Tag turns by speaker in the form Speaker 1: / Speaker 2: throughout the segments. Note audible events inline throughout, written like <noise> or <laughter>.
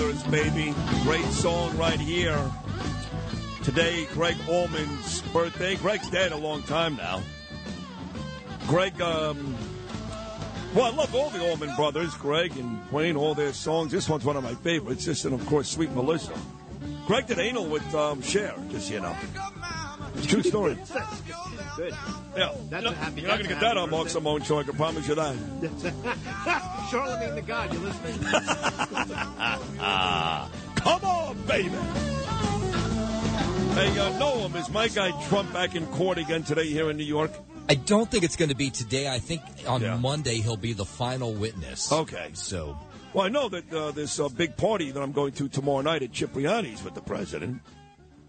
Speaker 1: Brothers, baby. Great song right here. Today, Gregg Allman's birthday. Gregg's dead a long time now. Gregg, um, well, I love all the Allman Brothers, Gregg and Duane, all their songs. This one's one of my favorites. This and, of course, Sweet Melissa. Gregg did anal with um, Cher, just you know. It's a true story.
Speaker 2: Good.
Speaker 1: Yeah.
Speaker 2: That's
Speaker 1: you're
Speaker 2: a happy-
Speaker 1: you're not going to get that
Speaker 2: happy
Speaker 1: on Mark
Speaker 2: birthday.
Speaker 1: Simone show, I can promise you that. <laughs>
Speaker 2: Charlemagne the God, you're listening? <laughs>
Speaker 1: Come on, baby. Hey, uh, Noam, is my guy Trump back in court again today here in New York?
Speaker 3: I don't think it's going to be today. I think on
Speaker 1: Yeah.
Speaker 3: Monday he'll be the final witness.
Speaker 1: Okay.
Speaker 3: So
Speaker 1: Well, I know that uh, this uh, big party that I'm going to tomorrow night at Cipriani's with the president.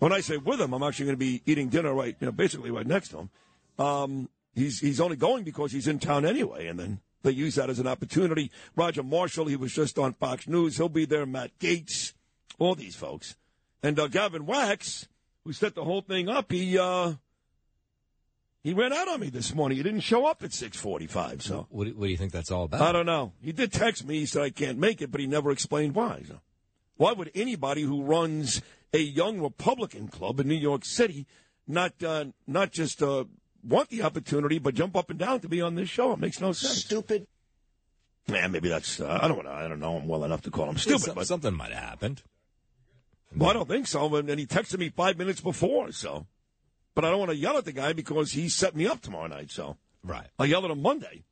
Speaker 1: When I say with him, I'm actually going to be eating dinner right, you know, basically right next to him. Um, he's he's only going because he's in town anyway, and then they use that as an opportunity. Roger Marshall, he was just on Fox News. He'll be there. Matt Gaetz, all these folks, and uh, Gavin Wax, who set the whole thing up. He uh, he ran out on me this morning. He didn't show up at six forty-five. So
Speaker 3: what, do- what do you think that's all about?
Speaker 1: I don't know. He did text me. He said I can't make it, but he never explained why. So why would anybody who runs a young Republican club in New York City not uh, not just uh, want the opportunity, but jump up and down to be on this show? It makes no sense.
Speaker 2: Stupid.
Speaker 1: Man, maybe that's uh, I don't wanna, I don't know him well enough to call him stupid,
Speaker 3: Some-
Speaker 1: but
Speaker 3: something might have happened.
Speaker 1: well, I don't think so. And, and he texted me five minutes before, so. But I don't want to yell at the guy because he set me up tomorrow night. So
Speaker 3: Right
Speaker 1: I'll yell at him Monday.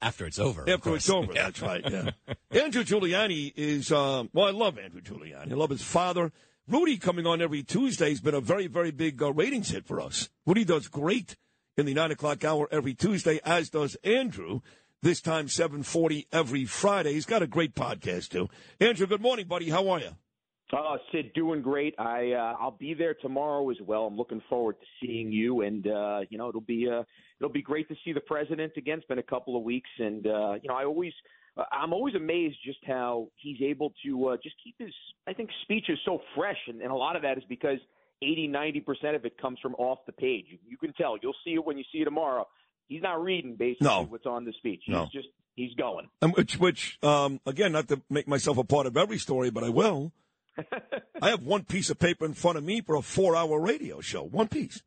Speaker 3: after it's over. of
Speaker 1: After it's over,
Speaker 3: Yeah.
Speaker 1: that's <laughs> right. Yeah. Andrew Giuliani is um, well. I love Andrew Giuliani. I love his father. Rudy coming on every Tuesday has been a very, very big uh, ratings hit for us. Rudy does great in the nine o'clock hour every Tuesday, as does Andrew. This time seven forty every Friday. He's got a great podcast too. Andrew, good morning, buddy. How are you?
Speaker 4: Oh, Sid, doing great. I uh, I'll be there tomorrow as well. I'm looking forward to seeing you, and uh, you know it'll be uh, it'll be great to see the president again. It's been a couple of weeks, and uh, you know I always I'm always amazed just how he's able to uh, just keep his I think speeches so fresh, and, and a lot of that is because 80 90 percent of it comes from off the page. You, you can tell. You'll see it when you see it tomorrow. He's not reading basically
Speaker 1: No.
Speaker 4: what's on the speech. He's
Speaker 1: No.
Speaker 4: just he's going.
Speaker 1: And which, which, um, again, not to make myself a part of every story, but I will. <laughs> I have one piece of paper in front of me for a four-hour radio show. One piece.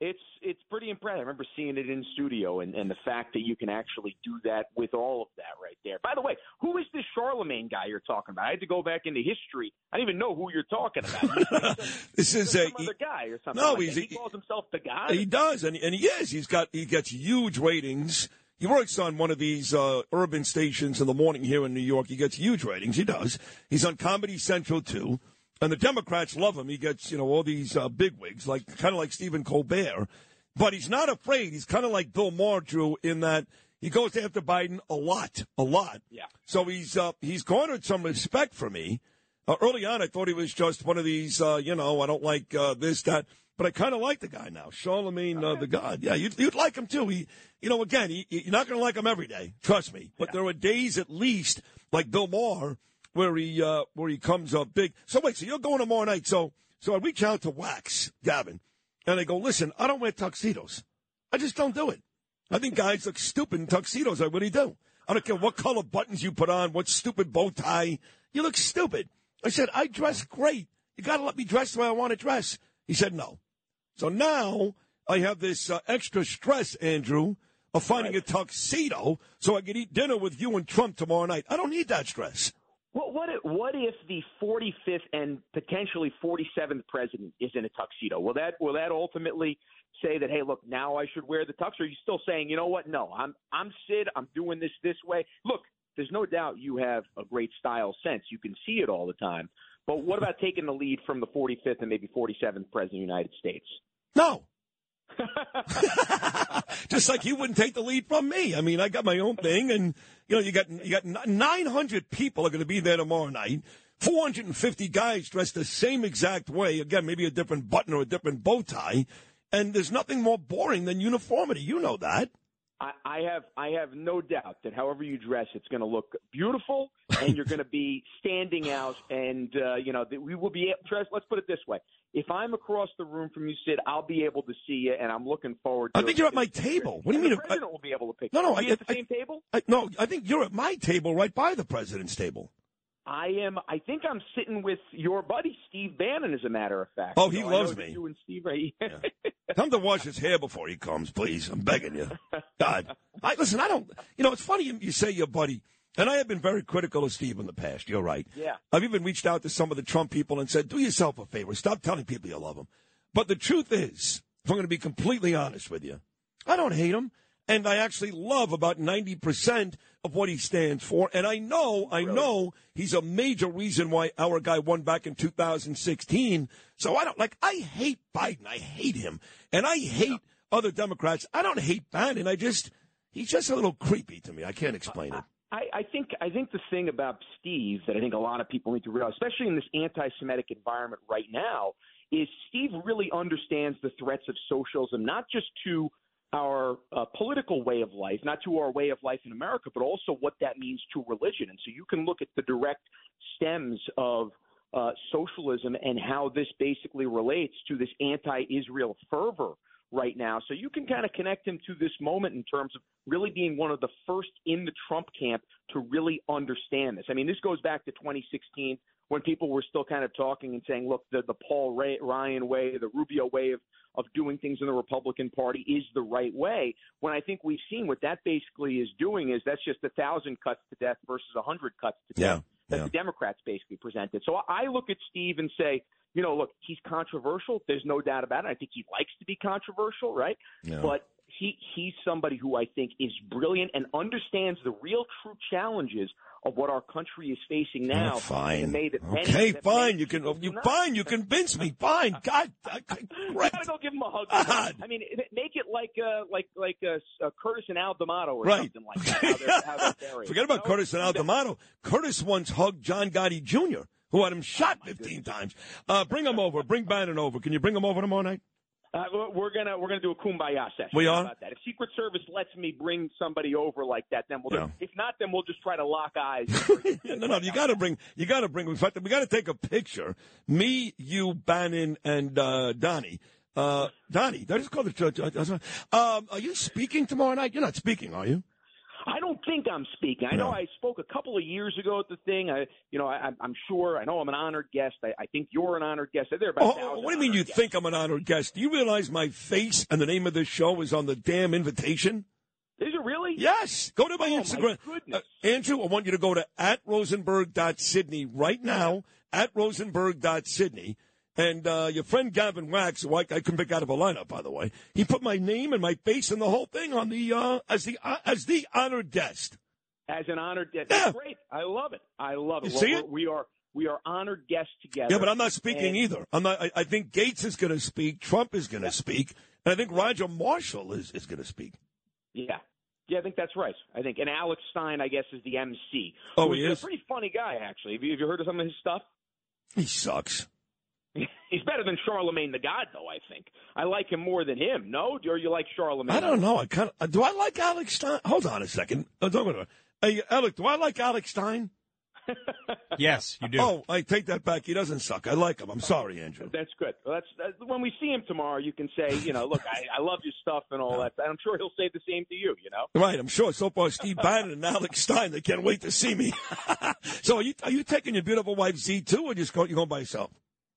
Speaker 4: It's it's pretty impressive. I remember seeing it in studio, and, and the fact that you can actually do that with all of that right there. By the way, who is this Charlemagne guy you're talking about? I had to go back into history. I don't even know who you're talking about. <laughs>
Speaker 1: This is a
Speaker 4: other guy or something.
Speaker 1: No,
Speaker 4: like
Speaker 1: he's-
Speaker 4: that. he calls himself the guy.
Speaker 1: He does, and and he is. He's got he gets huge ratings. He works on one of these uh, urban stations in the morning here in New York. He gets huge ratings. He does. He's on Comedy Central too, and the Democrats love him. He gets you know all these uh, bigwigs, like kind of like Stephen Colbert, but he's not afraid. He's kind of like Bill Maher, Drew, in that he goes after Biden a lot, a lot.
Speaker 4: Yeah.
Speaker 1: So he's uh, he's garnered some respect for me. Uh, early on, I thought he was just one of these, uh, you know, I don't like uh, this, that, but I kind of like the guy now, Charlemagne uh, the God. Yeah, you'd, you'd like him too. He, you know, again, he, you're not going to like him every day, trust me. But there are days at least, like Bill Maher, where he uh, where he comes up big. So wait, so you're going tomorrow night? So so I reach out to Wax Gavin, and I go, listen, I don't wear tuxedos. I just don't do it. I think guys look stupid in tuxedos. I really do. I don't care what color buttons you put on, what stupid bow tie. You look stupid. I said, I dress great. You got to let me dress the way I want to dress. He said, no. So now I have this uh, extra stress, Andrew, of finding a tuxedo so I can eat dinner with you and Trump tomorrow night. I don't need that stress.
Speaker 4: What what if, what if the 45th and potentially 47th president is in a tuxedo? Will that will that ultimately say that hey, look, now I should wear the tux? Or are you still saying, you know what? No, I'm I'm Sid. I'm doing this this way. Look, there's no doubt you have a great style sense. You can see it all the time. But what about taking the lead from the 45th and maybe 47th president of the United States?
Speaker 1: No. <laughs> <laughs> Just like you wouldn't take the lead from me. I mean, I got my own thing, and you know, you got you got 900 people are going to be there tomorrow night. 450 guys dressed the same exact way. Again, maybe a different button or a different bow tie. And there's nothing more boring than uniformity. You know that.
Speaker 4: I, I have I have no doubt that however you dress, it's going to look beautiful, <laughs> and you're going to be standing out. And uh, you know that we will be dressed. Let's put it this way: if I'm across the room from you, Sid, I'll be able to see you, and I'm looking forward. to
Speaker 1: I think
Speaker 4: it.
Speaker 1: you're at my table. What do you mean?
Speaker 4: The president will be able to pick.
Speaker 1: No, no, I-
Speaker 4: at the
Speaker 1: I-
Speaker 4: same table.
Speaker 1: I, no, I think you're at my table, right by the president's table.
Speaker 4: I am. I think I'm sitting with your buddy Steve Bannon, as a matter of fact.
Speaker 1: Oh, he
Speaker 4: I
Speaker 1: loves me.
Speaker 4: You and Steve, right? <laughs>
Speaker 1: Tell him to wash his hair before he comes, please. I'm begging you. God, I listen. I don't. You know, it's funny you, you say your buddy, and I have been very critical of Steve in the past. You're right.
Speaker 4: Yeah.
Speaker 1: I've even reached out to some of the Trump people and said, "Do yourself a favor. Stop telling people you love them." But the truth is, if I'm going to be completely honest with you, I don't hate him, and I actually love about ninety percent of what he stands for. And I know, I know, he's a major reason why our guy won back in 2016. So I don't like. I hate Biden. I hate him, and I hate other Democrats. I don't hate Bannon. I just he's just a little creepy to me. I can't explain it.
Speaker 4: I, I think I think the thing about Steve that I think a lot of people need to realize, especially in this anti-Semitic environment right now, is Steve really understands the threats of socialism, not just to our uh, political way of life, not to our way of life in America, but also what that means to religion. And so you can look at the direct stems of uh, socialism and how this basically relates to this anti-Israel fervor right now. So you can kind of connect him to this moment in terms of really being one of the first in the Trump camp to really understand this. I mean, this goes back to 2016 when people were still kind of talking and saying, look, the, the Paul Ray, Ryan way, the Rubio way of, of doing things in the Republican Party is the right way. When I think we've seen what that basically is doing is that's just a thousand cuts to death versus a hundred cuts to
Speaker 1: Yeah,
Speaker 4: death that
Speaker 1: yeah.
Speaker 4: the Democrats basically presented. So I look at Steve and say, you know, look, he's controversial. There's no doubt about it. I think he likes to be controversial, right?
Speaker 1: Yeah.
Speaker 4: But he he's somebody who I think is brilliant and understands the real true challenges of what our country is facing now.
Speaker 1: Oh, fine.
Speaker 4: in a way that many-
Speaker 1: okay, fine. You can. You
Speaker 4: not.
Speaker 1: fine. You convince me. Fine. God. I, <laughs>
Speaker 4: gotta go give him a hug. <laughs>
Speaker 1: God.
Speaker 4: I mean, make it like uh, like like uh, uh, Curtis and Al D'Amato or
Speaker 1: Right.
Speaker 4: something like that. How they're, how they're <laughs> buried.
Speaker 1: Forget about
Speaker 4: You know?
Speaker 1: Curtis and Al D'Amato. Curtis once hugged John Gotti Jr., who had him shot 15 times. Uh, bring him over. Bring Bannon over. Can you bring him over tomorrow night?
Speaker 4: Uh, we're- gonna we're gonna do a kumbaya session.
Speaker 1: We are?
Speaker 4: about that. If Secret Service lets me bring somebody over like that, then we'll. do
Speaker 1: Yeah.
Speaker 4: it. If not, then we'll just try to lock eyes. <laughs>
Speaker 1: no, no, you got to bring, you got to bring. In fact, we got to take a picture. Me, you, Bannon, and uh, Donnie. Uh, Donnie, did I just call the judge? Um, are you speaking tomorrow night? You're not speaking, are you?
Speaker 4: I don't think I'm speaking. I know
Speaker 1: No.
Speaker 4: I spoke a couple of years ago at the thing. I, you know, I, I'm- I'm sure. I know I'm an honored guest. I, I think you're an honored guest. There are about a
Speaker 1: Oh, what do you mean you
Speaker 4: guests.
Speaker 1: think I'm an honored guest? Do you realize my face and the name of this show is on the damn invitation?
Speaker 4: Is it really?
Speaker 1: Yes. Go to my
Speaker 4: Oh, my
Speaker 1: Instagram.
Speaker 4: goodness.
Speaker 1: Uh, Andrew, I want you to go to at rosenberg.sydney right now, at rosenberg.sydney. And uh, your friend Gavin Wax, who I, I couldn't pick out of a lineup, by the way, he put my name and my face and the whole thing on the uh, as the uh, as the honored guest.
Speaker 4: As an honored guest.
Speaker 1: Yeah.
Speaker 4: That's great. I love it. I love it.
Speaker 1: You see
Speaker 4: Well,
Speaker 1: it?
Speaker 4: we're- We are honored guests together.
Speaker 1: Yeah, but I'm not speaking
Speaker 4: And-
Speaker 1: either. I'm not. I, I think Gaetz is going to speak. Trump is going to speak, and I think Roger Marshall is is going to speak.
Speaker 4: Yeah. Yeah, I think that's right. I think, and Alex Stein, I guess, is the MC.
Speaker 1: Oh, he
Speaker 4: a pretty funny guy, actually. Have you, have you heard of some of his stuff?
Speaker 1: He sucks. <laughs>
Speaker 4: He's better than Charlemagne the God, though. I think I like him more than him. No, or you like Charlemagne?
Speaker 1: I don't know. I kind of do. I like Alex Stein. Hold on a second. Uh, don't go to- Hey, Alec, do I like Alex Stein? <laughs>
Speaker 3: Yes, you do.
Speaker 1: Oh, I take that back. He doesn't suck. I like him. I'm sorry, Andrew.
Speaker 4: That's good. Well, that's, that's when we see him tomorrow. You can say, you know, look, I, I love your stuff and all that. I'm sure he'll say the same to you. You know.
Speaker 1: Right, I'm sure. So far, Steve Bannon and Alex Stein, they can't wait to see me. <laughs> so, are you are you taking your beautiful wife Z too, or just go, you going by yourself?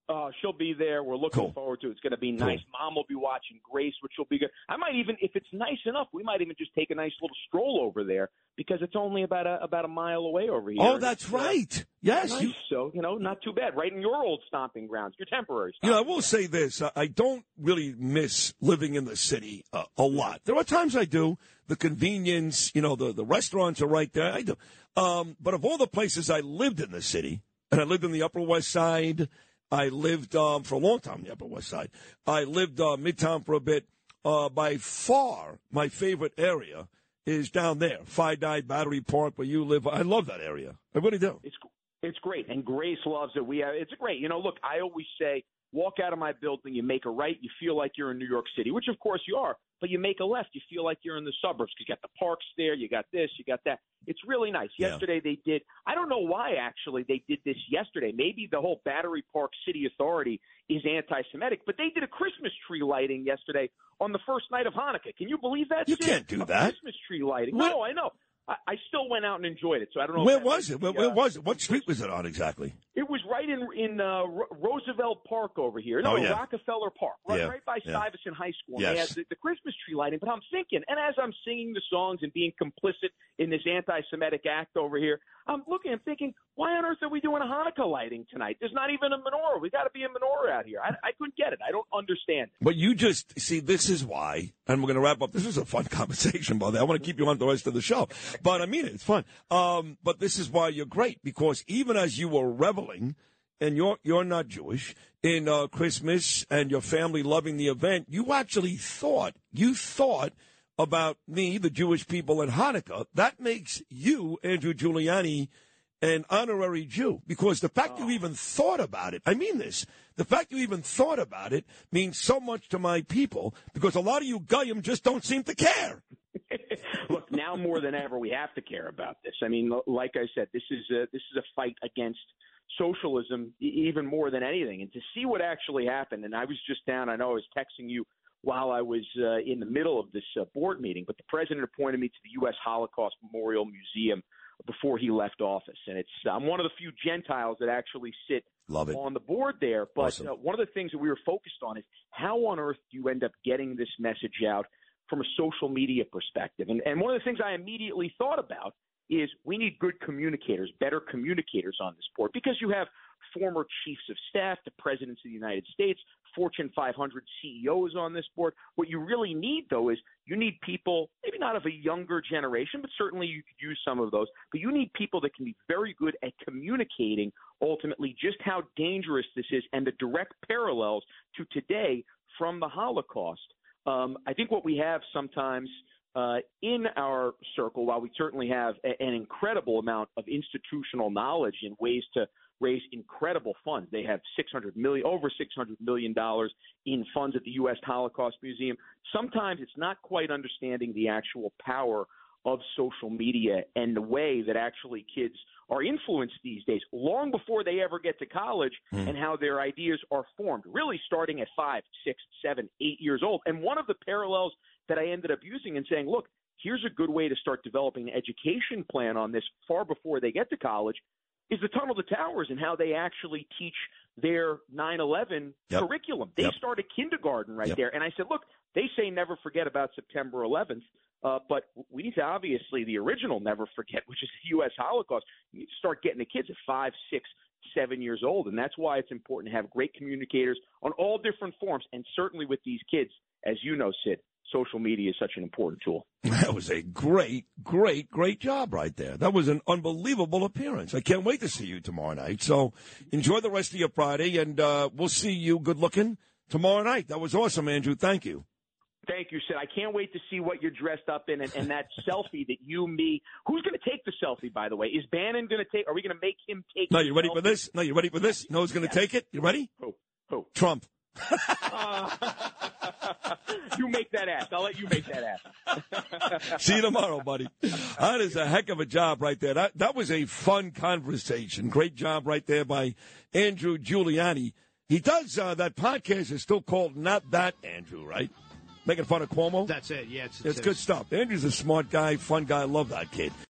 Speaker 4: Uh, she'll be there. We're looking
Speaker 1: Cool.
Speaker 4: forward to it. It's going to be nice. Mom will be watching Grace, which will be good. I might even, if it's nice enough, we might even just take a nice little stroll over there because it's only about a about a mile away over here.
Speaker 1: Oh, that's
Speaker 4: uh,
Speaker 1: right. Yes,
Speaker 4: nice.
Speaker 1: you.
Speaker 4: so you know, not too bad. Right in your old stomping grounds, your temporary.
Speaker 1: You know, I will
Speaker 4: grounds.
Speaker 1: say this: I- I don't really miss living in the city uh, a lot. There are times I do. The convenience, you know, the the restaurants are right there. I do. Um, but of all the places I lived in the city, and I lived in the Upper West Side, I lived um, for a long time the Upper West Side. I lived uh, Midtown for a bit. uh, by far my favorite area is down there, Five Finite Battery Park, where you live. I love that area. I really do.
Speaker 4: It's it's great, and Grace loves it. We have, it's great. You know, look, I always say, walk out of my building, you make a right, you feel like you're in New York City, which of course you are. But you make a left, you feel like you're in the suburbs because you got the parks there, you got this, you got that. It's really nice.
Speaker 1: Yeah.
Speaker 4: Yesterday they did. I don't know why actually they did this yesterday. Maybe the whole Battery Park City Authority is anti-Semitic, but they did a Christmas tree lighting yesterday on the first night of Hanukkah. Can you believe that?
Speaker 1: You
Speaker 4: Sid?
Speaker 1: can't do
Speaker 4: A
Speaker 1: that.
Speaker 4: Christmas tree lighting.
Speaker 1: What?
Speaker 4: No, I know. I, I still went out and enjoyed it. So I don't know.
Speaker 1: Where was it? Where,
Speaker 4: uh,
Speaker 1: was it? What street was it on exactly?
Speaker 4: it was right in in uh, Roosevelt Park over here. No,
Speaker 1: Oh, yeah.
Speaker 4: Rockefeller Park, right,
Speaker 1: Yeah,
Speaker 4: right by
Speaker 1: yeah.
Speaker 4: Stuyvesant High School.
Speaker 1: Yes.
Speaker 4: They had the, the Christmas tree lighting. But I'm thinking, and as I'm singing the songs and being complicit in this anti-Semitic act over here, I'm looking and thinking, why on earth are we doing a Hanukkah lighting tonight? There's not even a menorah. We got to be a menorah out here. I, I couldn't get it. I don't understand.
Speaker 1: But you just see, this is why, and we're going to wrap up. This was a fun <laughs> conversation, brother. I want to keep you on the rest of the show, but I mean it. It's fun. Um, but this is why you're great because even as you were reveling, and you're you're not Jewish in uh, Christmas and your family loving the event, you actually thought you thought about me, the Jewish people, and Hanukkah. That makes you, Andrew Giuliani, an honorary Jew because the fact you even thought about it, I mean this, the fact you even thought about it means so much to my people because a lot of you Goyim just don't seem to care. <laughs>
Speaker 4: Look, now more than ever, we have to care about this. I mean, like I said, this is a, this is a fight against socialism even more than anything. And to see what actually happened, and I was just down. I know I was texting you while I was uh, in the middle of this uh, board meeting, but the president appointed me to the U.S. Holocaust Memorial Museum before he left office, and it's I'm one of the few Gentiles that actually sit
Speaker 1: Love it.
Speaker 4: on the board there. But
Speaker 1: Awesome.
Speaker 4: uh, one of the things that we were focused on is how on earth do you end up getting this message out from a social media perspective? And, and one of the things I immediately thought about is we need good communicators, better communicators on this board because you have former chiefs of staff, the presidents of the United States, Fortune 500 CEOs on this board. What you really need, though, is you need people, maybe not of a younger generation, but certainly you could use some of those, but you need people that can be very good at communicating ultimately just how dangerous this is and the direct parallels to today from the Holocaust. Um, I think what we have sometimes uh, in our circle, while we certainly have a, an incredible amount of institutional knowledge in ways to raise incredible funds, they have 600 million, over 600 million dollars in funds at the U.S. Holocaust Museum. Sometimes it's not quite understanding the actual power of social media and the way that actually kids are influenced these days, long before they ever get to college, and how their ideas are formed, really starting at five, six, seven, eight years old. And one of the parallels that I ended up using and saying, look, here's a good way to start developing an education plan on this far before they get to college is the Tunnel to Towers and how they actually teach their 9/11
Speaker 1: Yep.
Speaker 4: curriculum. They
Speaker 1: Yep.
Speaker 4: start at kindergarten right
Speaker 1: Yep.
Speaker 4: there, and I said, look, they say never forget about September 11th, uh, but we need to obviously the original never forget, which is the U.S. Holocaust. You need to start getting the kids at five, six, seven years old, and that's why it's important to have great communicators on all different forms, and certainly with these kids, as you know, Sid. Social media is such an important tool. <laughs>
Speaker 1: That was a great, great, great job right there. That was an unbelievable appearance. I can't wait to see you tomorrow night. So enjoy the rest of your Friday, and uh, we'll see you good looking tomorrow night. That was awesome, Andrew. Thank you.
Speaker 4: Thank you, Sid. I can't wait to see what you're dressed up in and, and that <laughs> selfie that you, me. Who's going to take the selfie, by the way? Is Bannon going to take? Are we going to make him take?
Speaker 1: No, you ready for this? No, you ready for this? You know who's going to take it? You ready?
Speaker 4: Who? Who?
Speaker 1: Trump. <laughs> <laughs>
Speaker 4: you make that ass. I'll let you make that ass. <laughs>
Speaker 1: See you tomorrow, buddy. That is a heck of a job right there. That that was a fun conversation. Great job right there by Andrew Giuliani. He does uh, that podcast is still called Not That Andrew, right? Making fun of Cuomo.
Speaker 2: That's it. Yeah, it's,
Speaker 1: it's good stuff. Andrew's a smart guy, fun guy. Love that kid.